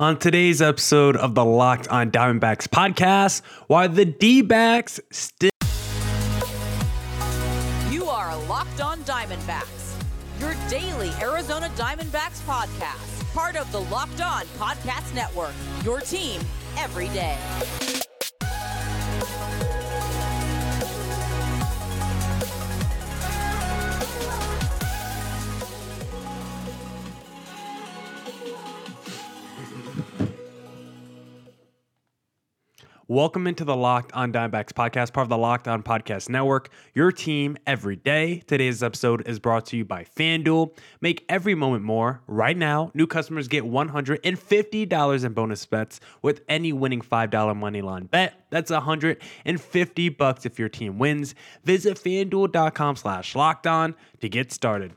On today's episode of the Locked on Diamondbacks podcast, why the D backs still. You are Locked On Diamondbacks, your daily Arizona Diamondbacks podcast, part of the Locked On Podcast Network, your team every day. Welcome into the Locked on Diamondbacks podcast, part of the Locked on Podcast Network, your team every day. Today's episode is brought to you by FanDuel. Make every moment more. Right now, new customers get $150 in bonus bets with any winning $5 money line bet. That's 150 bucks if your team wins. Visit fanduel.com slash locked on to get started.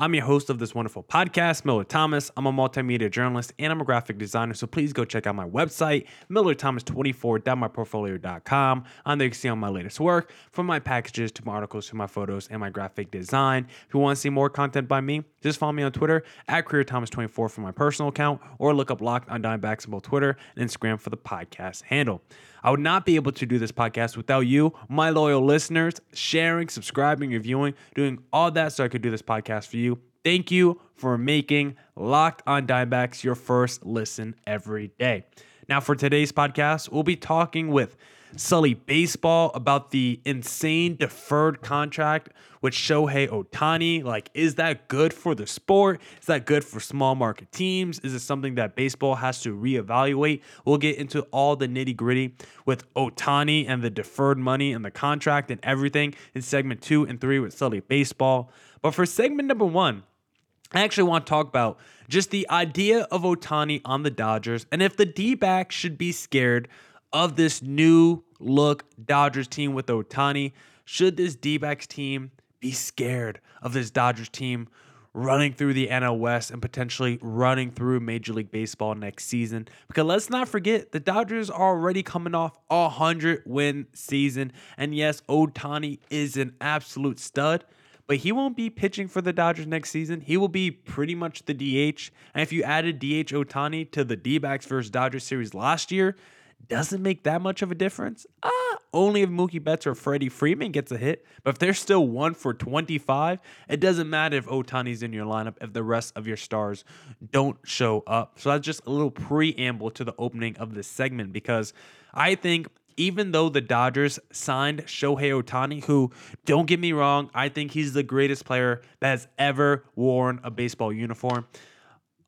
I'm your host of this wonderful podcast, Millard Thomas. I'm a multimedia journalist and I'm a graphic designer, so please go check out my website, millerthomas24.myportfolio.com. On there, you can see all my latest work, from my packages to my articles to my photos and my graphic design. If you want to see more content by me, just follow me on Twitter at CreatorThomas24 for my personal account, or look up Locked on Diamondbacks on both Twitter and Instagram for the podcast handle. I would not be able to do this podcast without you, my loyal listeners, sharing, subscribing, reviewing, doing all that so I could do this podcast for you. Thank you for making Locked on Diamondbacks your first listen every day. Now, for today's podcast, we'll be talking with Sully Baseball about the insane deferred contract with Shohei Ohtani. Like, is that good for the sport? Is that good for small market teams? Is it something that baseball has to reevaluate? We'll get into all the nitty gritty with Ohtani and the deferred money and the contract and everything in segment two and three with Sully Baseball. But for segment number one, I actually want to talk about just the idea of Ohtani on the Dodgers and if the D backs should be scared of this new look Dodgers team with Ohtani. Should this D backs team be scared of this Dodgers team running through the NL West and potentially running through Major League Baseball next season? Because let's not forget, the Dodgers are already coming off a 100 win season. And yes, Ohtani is an absolute stud but he won't be pitching for the Dodgers next season. He will be pretty much the DH. And if you added DH Ohtani to the D backs versus Dodgers series last year, doesn't make that much of a difference. Ah, only if Mookie Betts or Freddie Freeman gets a hit. But if they're still one for 25, it doesn't matter if Ohtani's in your lineup if the rest of your stars don't show up. So that's just a little preamble to the opening of this segment because I think even though the Dodgers signed Shohei Ohtani, who, don't get me wrong, I think he's the greatest player that has ever worn a baseball uniform.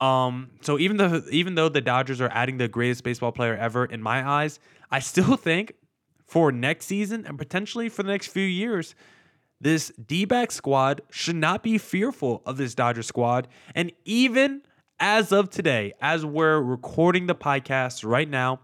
Um, so even though even though the Dodgers are adding the greatest baseball player ever in my eyes, I still think for next season and potentially for the next few years, this D-back squad should not be fearful of this Dodger squad. And even as of today, as we're recording the podcast right now,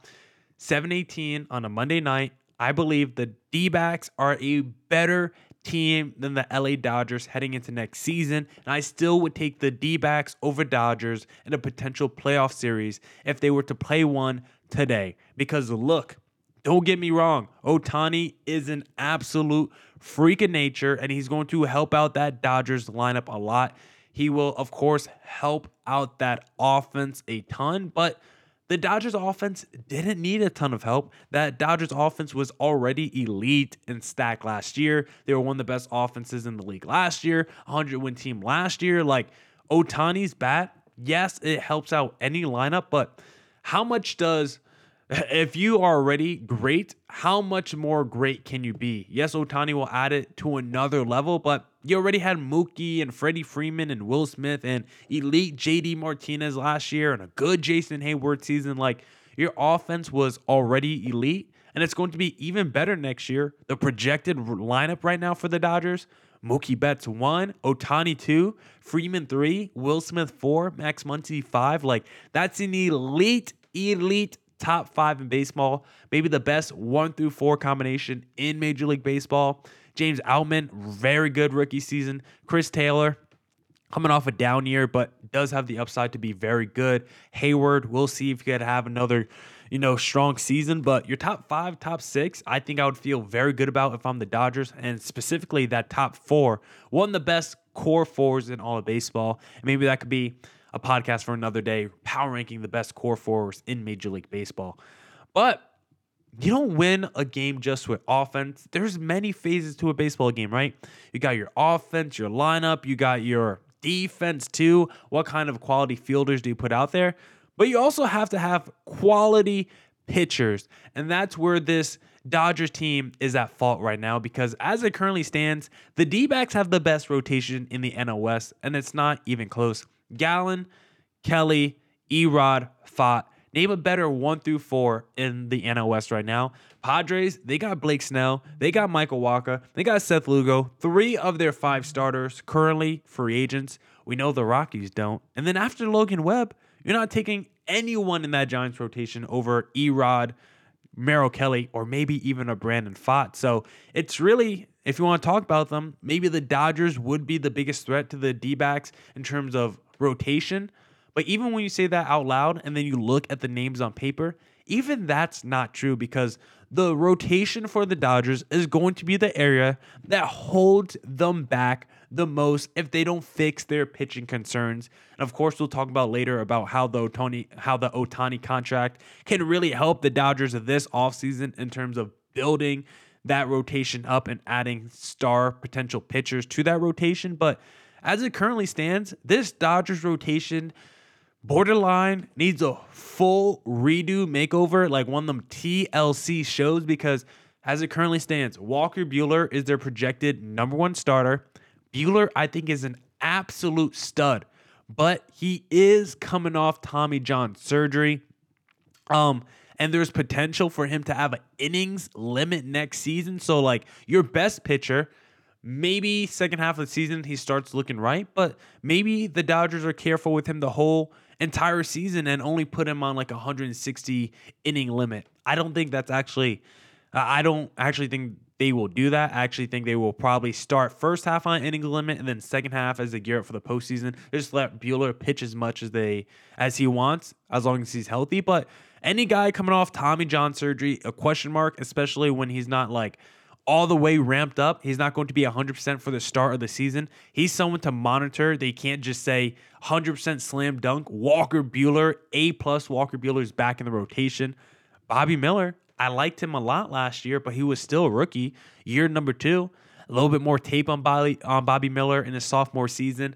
718 on a Monday night, I believe the D-backs are a better team than the LA Dodgers heading into next season. And I still would take the D backs over Dodgers in a potential playoff series if they were to play one today. Because look, don't get me wrong, Ohtani is an absolute freak of nature and he's going to help out that Dodgers lineup a lot. He will, of course, help out that offense a ton, but the Dodgers offense didn't need a ton of help. That Dodgers offense was already elite in stack last year. They were one of the best offenses in the league last year, 100 win team last year. Like Ohtani's bat, yes, it helps out any lineup, but how much does if you are already great, how much more great can you be? Yes, Ohtani will add it to another level, but you already had Mookie and Freddie Freeman and Will Smith and elite JD Martinez last year and a good Jason Heyward season. Like your offense was already elite, and it's going to be even better next year. The projected lineup right now for the Dodgers Mookie Betts one, Ohtani two, Freeman three, Will Smith four, Max Muncy five. Like that's an elite, elite top five in baseball, maybe the best one through four combination in Major League Baseball. James Outman, very good rookie season. Chris Taylor, coming off a down year, but does have the upside to be very good. Heyward, we'll see if he could have another you know, strong season, but your top five, top six, I think I would feel very good about if I'm the Dodgers, and specifically that top four, one of the best core fours in all of baseball. Maybe that could be a podcast for another day, power ranking the best core fours in Major League Baseball. But you don't win a game just with offense. There's many phases to a baseball game, right? You got your offense, your lineup, you got your defense too. What kind of quality fielders do you put out there? But you also have to have quality pitchers. And that's where this Dodgers team is at fault right now because as it currently stands, the D backs have the best rotation in the NL West, and it's not even close. Gallen, Kelly, Erod, Pfaadt. Name a better one through four in the NL West right now. Padres, they got Blake Snell, they got Michael Wacha, they got Seth Lugo. Three of their five starters currently free agents. We know the Rockies don't. And then after Logan Webb, you're not taking anyone in that Giants rotation over Erod, Merrill Kelly, or maybe even a Brandon Pfaadt. So it's really, if you want to talk about them, maybe the Dodgers would be the biggest threat to the D backs in terms of rotation. But even when you say that out loud and then you look at the names on paper, even that's not true because the rotation for the Dodgers is going to be the area that holds them back the most if they don't fix their pitching concerns. And of course, we'll talk about later about how the Ohtani, how the Ohtani contract can really help the Dodgers of this offseason in terms of building that rotation up and adding star potential pitchers to that rotation. But as it currently stands, this Dodgers rotation borderline needs a full redo makeover, like one of them TLC shows, because as it currently stands, Walker Buehler is their projected number one starter. Buehler, I think, is an absolute stud, but he is coming off Tommy John surgery. Um, and there's potential for him to have an innings limit next season. So, like, your best pitcher, maybe second half of the season he starts looking right, but maybe the Dodgers are careful with him the whole entire season and only put him on like a 160 inning limit. I don't think that's actually I don't actually think they will do that. I actually think they will probably start first half on inning limit and then second half as they gear up for the postseason. Just let Buehler pitch as much as they as he wants, as long as he's healthy. But any guy coming off Tommy John surgery, a question mark, especially when he's not like all the way ramped up. He's not going to be 100% for the start of the season. He's someone to monitor. They can't just say 100% slam dunk. Walker Buehler, A plus Walker Buehler is back in the rotation. Bobby Miller, I liked him a lot last year, but he was still a rookie. Year number two, a little bit more tape on Bobby, on Bobby Miller in his sophomore season.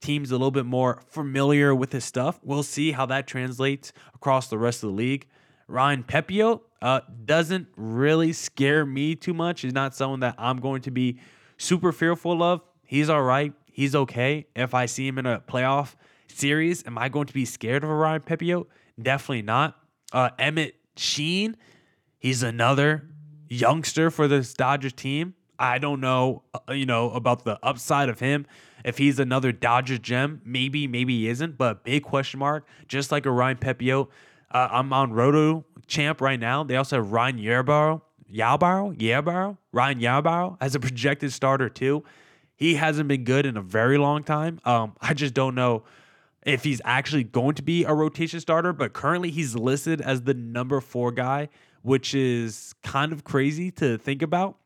Teams a little bit more familiar with his stuff. We'll see how that translates across the rest of the league. Ryan Pepiot uh, doesn't really scare me too much. He's not someone that I'm going to be super fearful of. He's all right. He's okay. If I see him in a playoff series, am I going to be scared of a Ryan Pepiot? Definitely not. Uh, Emmett Sheehan, he's another youngster for this Dodgers team. I don't know, uh, you know, about the upside of him. If he's another Dodgers gem, maybe, maybe he isn't, but big question mark. Just like a Ryan Pepiot, uh, I'm on Roto Champ right now. They also have Ryan Yarbrough, Yarbrough, Yarbrough, Ryan Yarbrough as a projected starter too. He hasn't been good in a very long time. Um, I just don't know if he's actually going to be a rotation starter, but currently he's listed as the number four guy, which is kind of crazy to think about.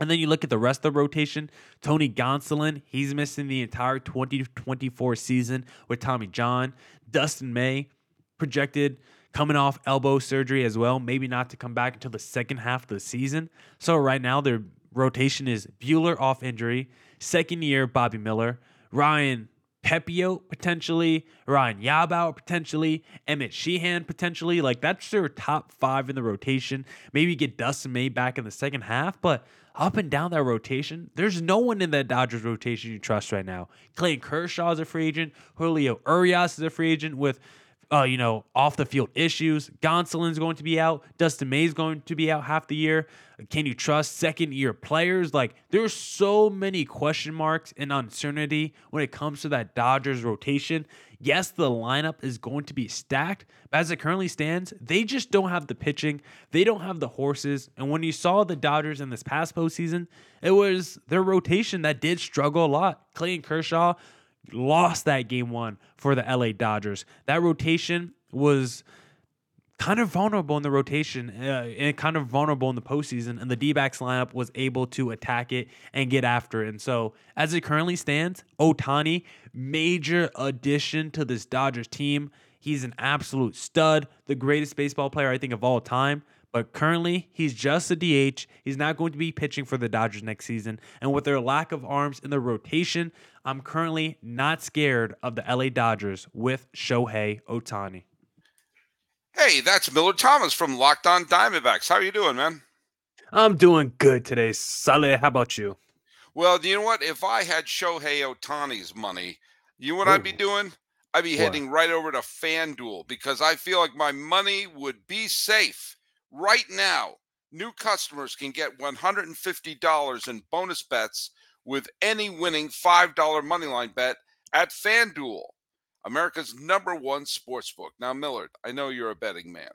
And then you look at the rest of the rotation. Tony Gonsolin, he's missing the entire 2024 season with Tommy John. Dustin May, projected coming off elbow surgery as well, maybe not to come back until the second half of the season. So right now their rotation is Buehler off injury, second year Bobby Miller, Ryan Pepiot potentially, Ryan Yarbrough potentially, Emmett Sheehan potentially. Like that's their top five in the rotation. Maybe get Dustin May back in the second half, but up and down that rotation, there's no one in that Dodgers rotation you trust right now. Clayton Kershaw is a free agent. Julio Urias is a free agent with uh, you know, off the field issues. Gonsolin's going to be out. Dustin May's going to be out half the year. Can you trust second year players? Like, there's so many question marks and uncertainty when it comes to that Dodgers rotation. Yes, the lineup is going to be stacked, but as it currently stands, they just don't have the pitching. They don't have the horses. And when you saw the Dodgers in this past postseason, it was their rotation that did struggle a lot. Clayton Kershaw lost that game one for the LA Dodgers. That rotation was kind of vulnerable in the rotation uh, and kind of vulnerable in the postseason. And the D backs lineup was able to attack it and get after it. And so, as it currently stands, Ohtani, major addition to this Dodgers team. He's an absolute stud, the greatest baseball player, I think, of all time. But currently, he's just a DH. He's not going to be pitching for the Dodgers next season. And with their lack of arms in the rotation, I'm currently not scared of the LA Dodgers with Shohei Ohtani. Hey, that's Millard Thomas from Locked On Diamondbacks. How are you doing, man? I'm doing good today, Saleh. How about you? Well, do you know what? If I had Shohei Ohtani's money, you know what Ooh. I'd be doing? I'd be what? heading right over to FanDuel because I feel like my money would be safe. Right now, new customers can get $150 in bonus bets with any winning $5 moneyline bet at FanDuel, America's number one sports book. Now, Millard, I know you're a betting man.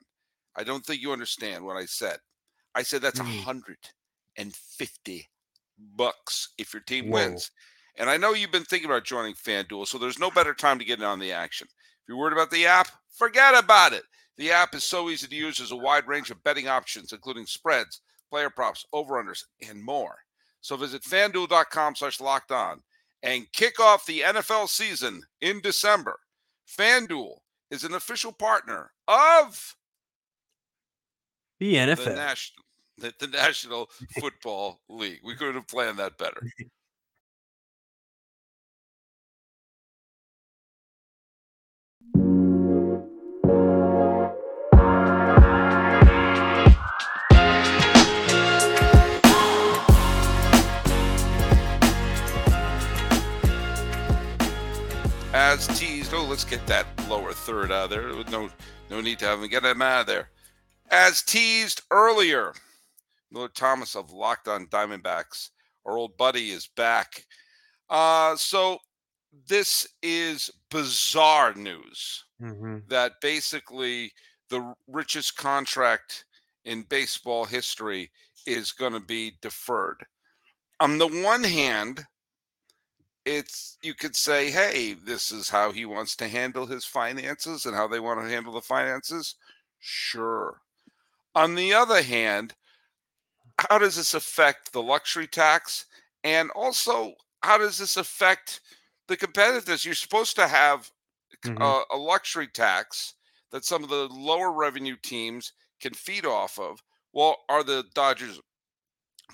I don't think you understand what I said. I said that's a mm. 150 bucks if your team Whoa. wins. And I know you've been thinking about joining FanDuel, so there's no better time to get in on the action. If you're worried about the app, forget about it. The app is so easy to use. There's a wide range of betting options, including spreads, player props, over-unders, and more. So visit fanduel.com slash locked on and kick off the NFL season in December. FanDuel is an official partner of the NFL. The National, the, the National Football League. We couldn't have planned that better. as teased. Oh, let's get that lower third out of there. No, no need to have him get him out of there. As teased earlier, Millard Thomas of Locked On Diamondbacks, our old buddy, is back. Uh, so this is bizarre news mm-hmm. that basically the richest contract in baseball history is going to be deferred. On the one hand, it's you could say, hey, this is how he wants to handle his finances and how they want to handle the finances. Sure. On the other hand, how does this affect the luxury tax? And also, how does this affect the competitiveness? You're supposed to have mm-hmm. a, a luxury tax that some of the lower revenue teams can feed off of. Well, are the Dodgers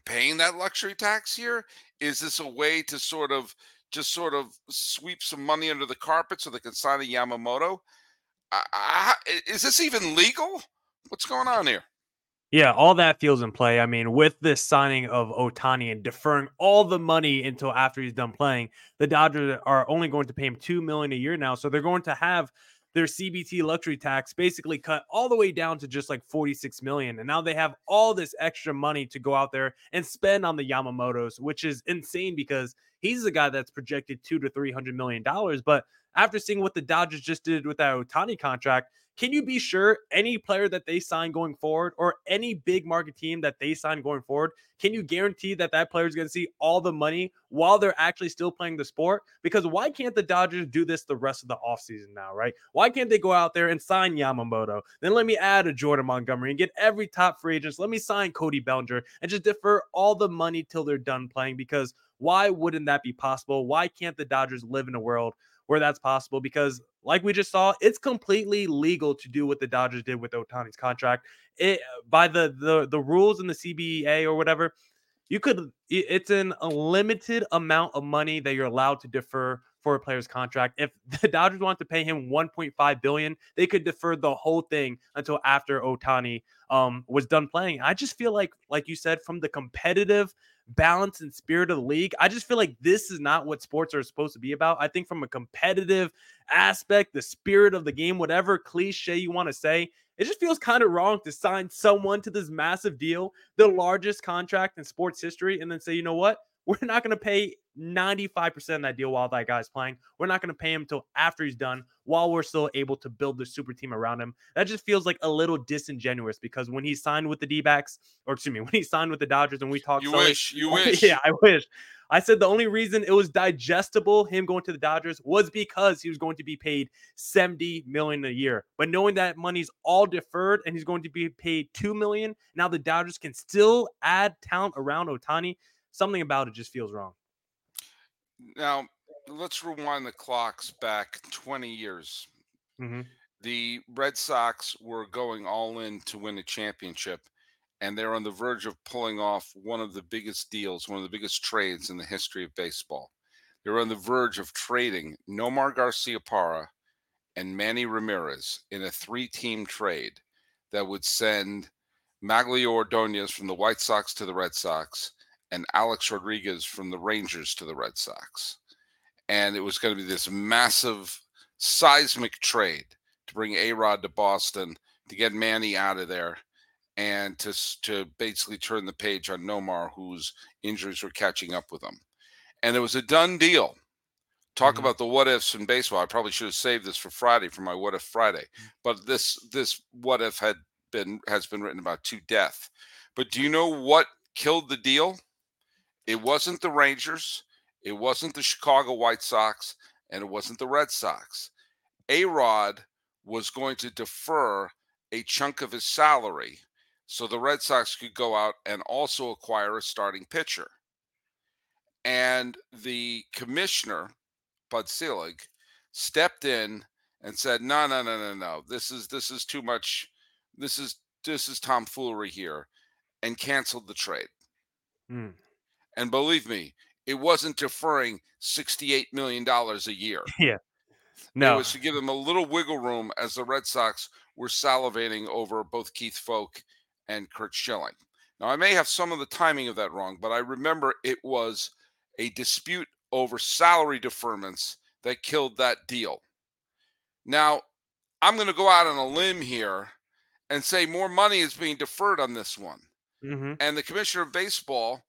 paying that luxury tax here? Is this a way to sort of just sort of sweep some money under the carpet so they can sign a Yamamoto. is this even legal? What's going on here? Yeah, all that feels in play. I mean, with this signing of Ohtani and deferring all the money until after he's done playing, the Dodgers are only going to pay him two million a year now. So they're going to have their CBT luxury tax basically cut all the way down to just like 46 million. And now they have all this extra money to go out there and spend on the Yamamotos, which is insane because he's the guy that's projected two to three hundred million dollars. But after seeing what the Dodgers just did with that Ohtani contract, can you be sure any player that they sign going forward or any big market team that they sign going forward, can you guarantee that that player is going to see all the money while they're actually still playing the sport? Because why can't the Dodgers do this the rest of the offseason now, right? Why can't they go out there and sign Yamamoto? Then let me add a Jordan Montgomery and get every top free agents. Let me sign Cody Bellinger and just defer all the money till they're done playing because why wouldn't that be possible? Why can't the Dodgers live in a world where that's possible? Because, like we just saw, it's completely legal to do what the Dodgers did with Ohtani's contract. It by the the the rules in the CBA or whatever, you could it's an unlimited amount of money that you're allowed to defer for a player's contract. If the Dodgers want to pay him 1.5 billion, they could defer the whole thing until after Ohtani um, was done playing. I just feel like, like you said, from the competitive balance and spirit of the league. I just feel like this is not what sports are supposed to be about. I think from a competitive aspect, the spirit of the game, whatever cliche you want to say, it just feels kind of wrong to sign someone to this massive deal, the largest contract in sports history, and then say, you know what? We're not going to pay 95% of that deal while that guy's playing. We're not going to pay him until after he's done while we're still able to build the super team around him. That just feels like a little disingenuous because when he signed with the D backs, or excuse me, when he signed with the Dodgers and we talked, You Sully- wish, you wish. yeah, I wish. I said the only reason it was digestible him going to the Dodgers was because he was going to be paid 70 million a year. But knowing that money's all deferred and he's going to be paid 2 million, now the Dodgers can still add talent around Ohtani. Something about it just feels wrong. Now, let's rewind the clocks back 20 years. Mm-hmm. The Red Sox were going all in to win a championship, and they're on the verge of pulling off one of the biggest deals, one of the biggest trades in the history of baseball. They're on the verge of trading Nomar Garciaparra and Manny Ramirez in a three team trade that would send Magglio Ordonez from the White Sox to the Red Sox and Alex Rodriguez from the Rangers to the Red Sox. And it was going to be this massive seismic trade to bring A Rod to Boston, to get Manny out of there, and to, to basically turn the page on Nomar, whose injuries were catching up with him. And it was a done deal. Talk Mhm. about the what ifs in baseball. I probably should have saved this for Friday for my what if Friday. But this this what if had been has been written about to death. But do you know what killed the deal? It wasn't the Rangers, it wasn't the Chicago White Sox, and it wasn't the Red Sox. A Rod was going to defer a chunk of his salary so the Red Sox could go out and also acquire a starting pitcher. And the commissioner, Bud Selig, stepped in and said, "No, no, no, no, no. This is this is too much. This is this is tomfoolery here," and canceled the trade. Mm. And believe me, it wasn't deferring $68 million a year. It No, It was to give them a little wiggle room as the Red Sox were salivating over both Keith Foulke and Curt Schilling. Now, I may have some of the timing of that wrong, but I remember it was a dispute over salary deferments that killed that deal. Now, I'm going to go out on a limb here and say more money is being deferred on this one hmm and the commissioner of baseball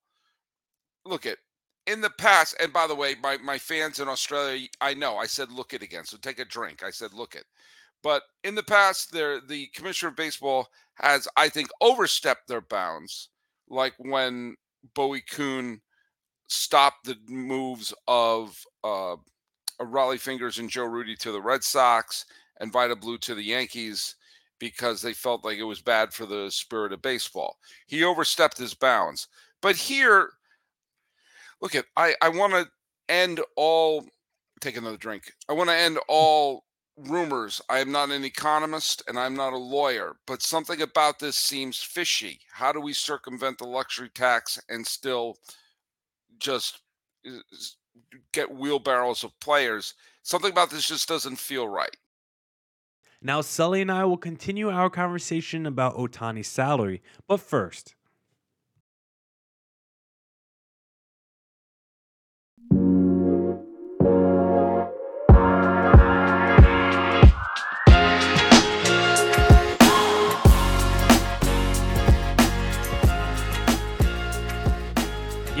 look at in the past and by the way my, my fans in australia i know i said look it again so take a drink i said look it but in the past there the commissioner of baseball has i think overstepped their bounds like when bowie kuhn stopped the moves of uh Rollie Fingers and Joe Rudi to the Red Sox and Vida Blue to the Yankees because they felt like it was bad for the spirit of baseball. He overstepped his bounds. But here, look at I I want to end all take another drink. I want to end all rumors. I am not an economist and I'm not a lawyer, but something about this seems fishy. How do we circumvent the luxury tax and still just uh, get wheelbarrows of players? Something about this just doesn't feel right. Now, Sully and I will continue our conversation about Ohtani's salary. But first,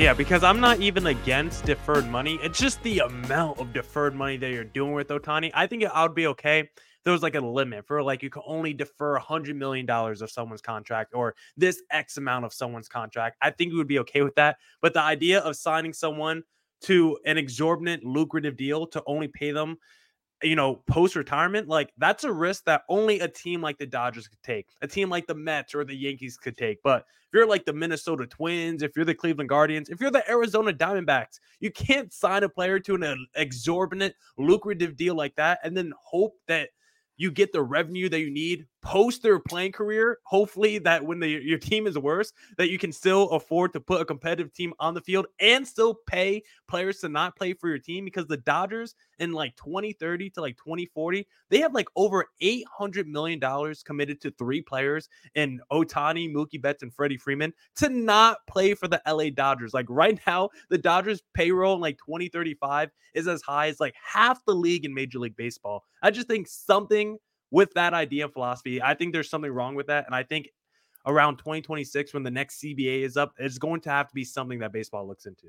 Yeah, because I'm not even against deferred money. It's just the amount of deferred money that you're doing with Ohtani. I think I would be okay there was like a limit for like you can only defer a hundred million dollars of someone's contract or this X amount of someone's contract. I think we would be okay with that. But the idea of signing someone to an exorbitant lucrative deal to only pay them you know, post retirement, like that's a risk that only a team like the Dodgers could take, a team like the Mets or the Yankees could take. But if you're like the Minnesota Twins, if you're the Cleveland Guardians, if you're the Arizona Diamondbacks, you can't sign a player to an exorbitant, lucrative deal like that and then hope that you get the revenue that you need post their playing career. Hopefully, that when the, your team is worse, that you can still afford to put a competitive team on the field and still pay players to not play for your team because the Dodgers in like 2030 to like 2040, they have like over 800 million dollars committed to three players in Ohtani, Mookie Betts, and Freddie Freeman to not play for the LA Dodgers. Like right now, the Dodgers payroll in like 2035 is as high as like half the league in Major League Baseball. I just think something with that idea and philosophy, I think there's something wrong with that. And I think around 2026, when the next CBA is up, it's going to have to be something that baseball looks into.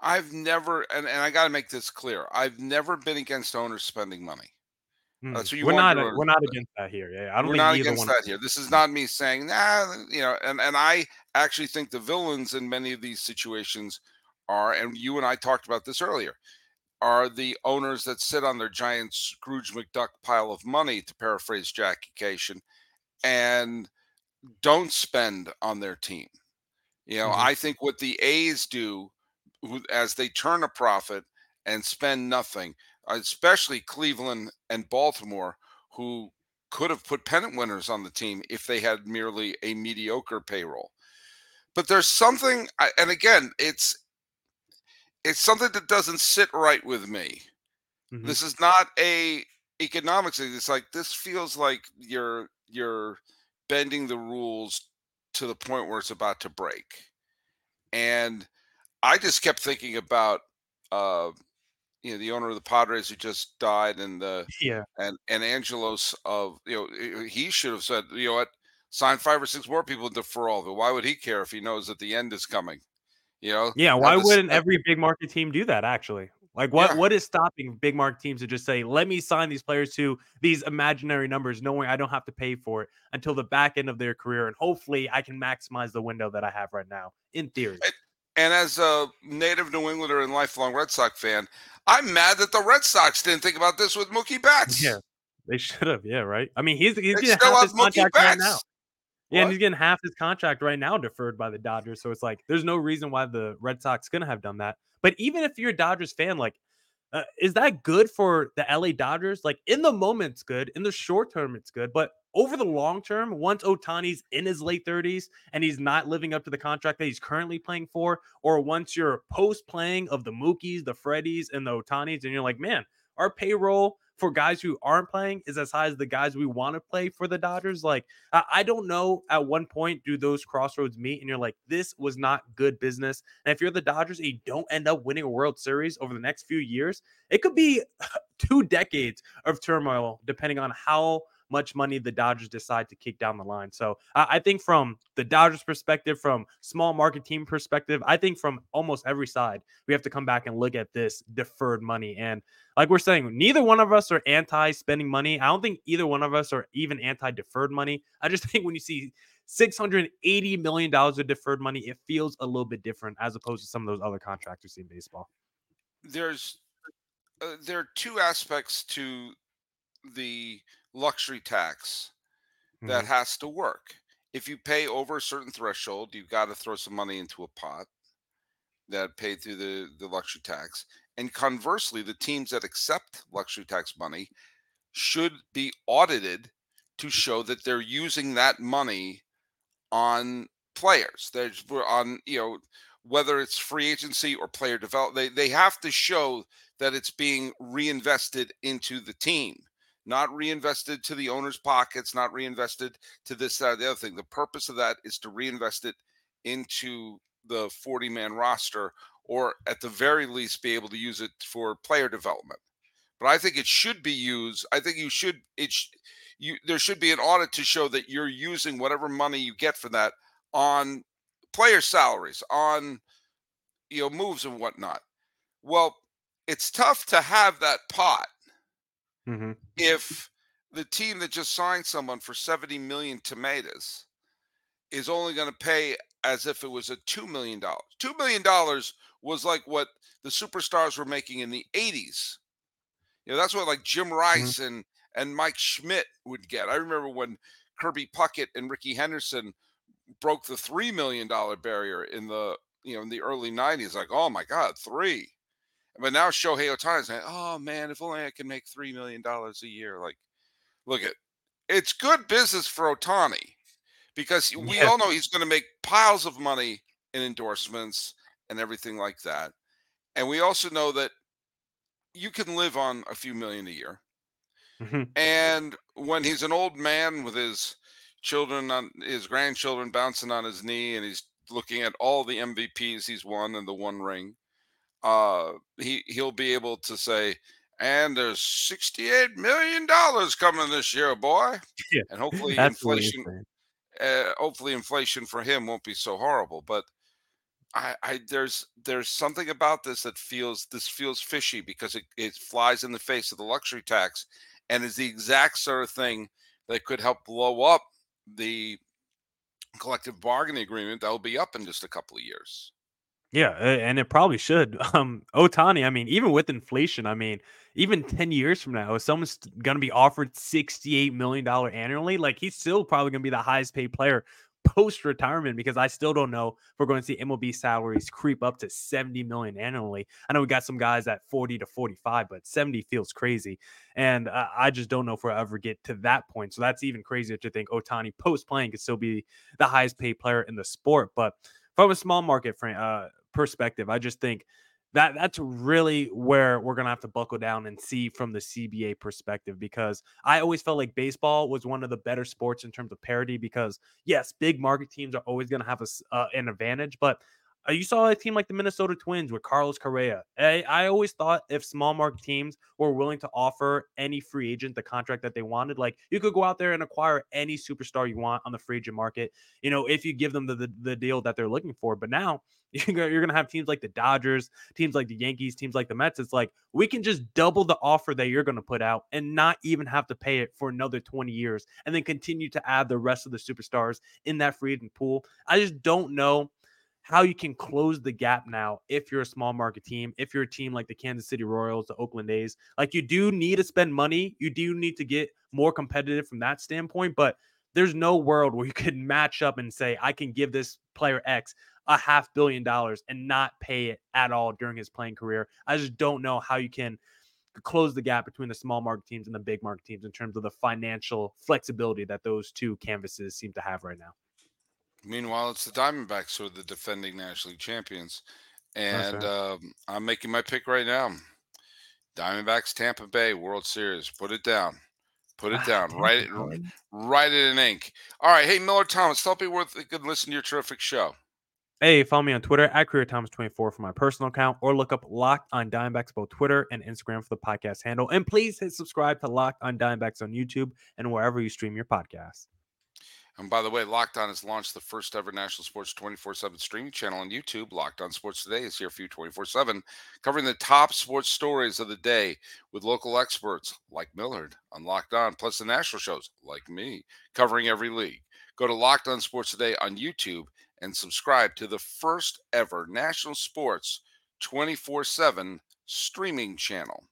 I've never, and, and I got to make this clear. I've never been against owners spending money. Mm. That's what you we're not your we're not against that here. Yeah, I don't We're not against that here. This is not me saying, nah, you know, and, and I actually think the villains in many of these situations are, and you and I talked about this earlier, are the owners that sit on their giant Scrooge McDuck pile of money, to paraphrase Jackie Cation, and don't spend on their team. You know, Mhm. I think what the A's do as they turn a profit and spend nothing, especially Cleveland and Baltimore, who could have put pennant winners on the team if they had merely a mediocre payroll. But there's something, and again, it's it's something that doesn't sit right with me. Mhm. This is not a economics thing. It's like this feels like you're you're bending the rules to the point where it's about to break. And I just kept thinking about uh you know the owner of the Padres who just died and the Yeah, and and Angelos of you know he should have said you know what sign five or six more people to defer all of it. Why would he care if he knows that the end is coming? You know yeah. Why this- wouldn't every big market team do that? Actually, like what Yeah. what is stopping big market teams to just say, "Let me sign these players to these imaginary numbers, knowing I don't have to pay for it until the back end of their career, and hopefully I can maximize the window that I have right now." In theory, And as a native New Englander and lifelong Red Sox fan, I'm mad that the Red Sox didn't think about this with Mookie Betts. yeah, they should have. Yeah, right. I mean, he's he's They half have his Mookie contract right Betts. now. Yeah, and he's getting half his contract right now deferred by the Dodgers. So it's like there's no reason why the Red Sox gonna have done that. But even if you're a Dodgers fan, like, uh, is that good for the LA Dodgers? Like in the moment, it's good. In the short term, it's good. But over the long term, once Ohtani's in his late 30s and he's not living up to the contract that he's currently playing for, or once you're post playing of the Mookies, the Freddies, and the Ohtanis, and you're like, man, our payroll for guys who aren't playing is as high as the guys we want to play for the Dodgers. Like, I, I don't know at one point do those crossroads meet, and you're like, this was not good business. And if you're the Dodgers and you don't end up winning a World Series over the next few years, it could be two decades of turmoil, depending on how much money the Dodgers decide to kick down the line. So I, I think from the Dodgers perspective, from small market team perspective, I think from almost every side, we have to come back and look at this deferred money. And like we're saying, neither one of us are anti spending money. I don't think either one of us are even anti deferred money. I just think when you see $680 million of deferred money, it feels a little bit different as opposed to some of those other contracts we see in baseball. There's uh, there are two aspects to the luxury tax that Mhm. has to work. If you pay over a certain threshold, you've got to throw some money into a pot that paid through the, the luxury tax. And conversely, the teams that accept luxury tax money should be audited to show that they're using that money on players. There's we're on, you know, whether it's free agency or player development, they, they have to show that it's being reinvested into the team, not reinvested to the owner's pockets, not reinvested to this, that, or the other thing. The purpose of that is to reinvest it into the 40 man roster, or at the very least, be able to use it for player development. But I think it should be used. I think you should, it, sh- you, there should be an audit to show that you're using whatever money you get for that on player salaries, on, you know, moves and whatnot. Well, it's tough to have that pot Mhm. if the team that just signed someone for 70 million tomatoes is only going to pay as if it was a $2 million. $2 million was like what the superstars were making in the 80s. You know, that's what like Jim Rice and and Mike Schmidt would get. I remember when Kirby Puckett and Rickey Henderson broke the $3 million barrier in the, you know, in the early 90s. Like, oh my God, three. But now Shohei Ohtani's saying, "Oh man, if only I can make three million dollars a year." Like, look at, it's good business for Ohtani because we Yeah. all know he's going to make piles of money in endorsements and everything like that. And we also know that you can live on a few million a year. Mhm. And when he's an old man with his children on his grandchildren bouncing on his knee and he's looking at all the MVPs he's won and the one ring, uh he he'll be able to say, and there's 68 million dollars coming this year, boy. Yeah, And hopefully That's what he's inflation uh, hopefully inflation for him won't be so horrible. But I, I there's there's something about this that feels this feels fishy because it, it flies in the face of the luxury tax and is the exact sort of thing that could help blow up the collective bargaining agreement that will be up in just a couple of years. Yeah, and it probably should. Um, Ohtani, I mean, even with inflation, I mean, even 10 years from now, if someone's going to be offered $68 million annually, like he's still probably going to be the highest paid player post retirement because I still don't know if we're going to see MLB salaries creep up to 70 million annually. I know we got some guys at 40 to 45, but 70 feels crazy. And uh, I just don't know if we'll ever get to that point. So that's even crazier to think Ohtani post playing could still be the highest paid player in the sport. But from a small market frame, uh, perspective, I just think that that's really where we're gonna have to buckle down and see from the CBA perspective because I always felt like baseball was one of the better sports in terms of parity because yes, big market teams are always gonna have a, uh, an advantage, but uh, you saw a team like the Minnesota Twins with Carlos Correa. I, I, always thought if small market teams were willing to offer any free agent the contract that they wanted, like you could go out there and acquire any superstar you want on the free agent market, you know, if you give them the, the, the deal that they're looking for. But now you're going to have teams like the Dodgers, teams like the Yankees, teams like the Mets. It's like we can just double the offer that you're going to put out and not even have to pay it for another 20 years and then continue to add the rest of the superstars in that free agent pool. I just don't know how you can close the gap now if you're a small market team, if you're a team like the Kansas City Royals, the Oakland A's. Like you do need to spend money, you do need to get more competitive from that standpoint, but there's no world where you could match up and say, I can give this player X a half billion dollars and not pay it at all during his playing career. I just don't know how you can close the gap between the small market teams and the big market teams in terms of the financial flexibility that those two canvases seem to have right now. Meanwhile, it's the Diamondbacks who are the defending National League champions. And um, I'm making my pick right now. Diamondbacks, Tampa Bay World Series. Put it down. Put it ah, down. write it. Write it in ink. All right. Hey, Millard Thomas. Tell me worth a good listen to your terrific show. Hey, follow me on Twitter at Creator Thomas 24 for my personal account, or look up Locked on Diamondbacks both Twitter and Instagram for the podcast handle. And please hit subscribe to Locked on Diamondbacks on YouTube and wherever you stream your podcasts. And by the way, Locked On has launched the first ever national sports 24 7 streaming channel on YouTube. Locked On Sports Today is here for you 24 7, covering the top sports stories of the day with local experts like Millard on Locked On, plus the national shows like me, covering every league. Go to Locked On Sports Today on YouTube and subscribe to the first ever national sports 24 7 streaming channel.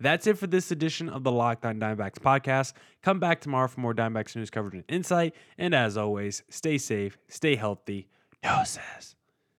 That's it for this edition of the Locked On Diamondbacks podcast. Come back tomorrow for more Diamondbacks news coverage and insight. And as always, stay safe, stay healthy. Doses.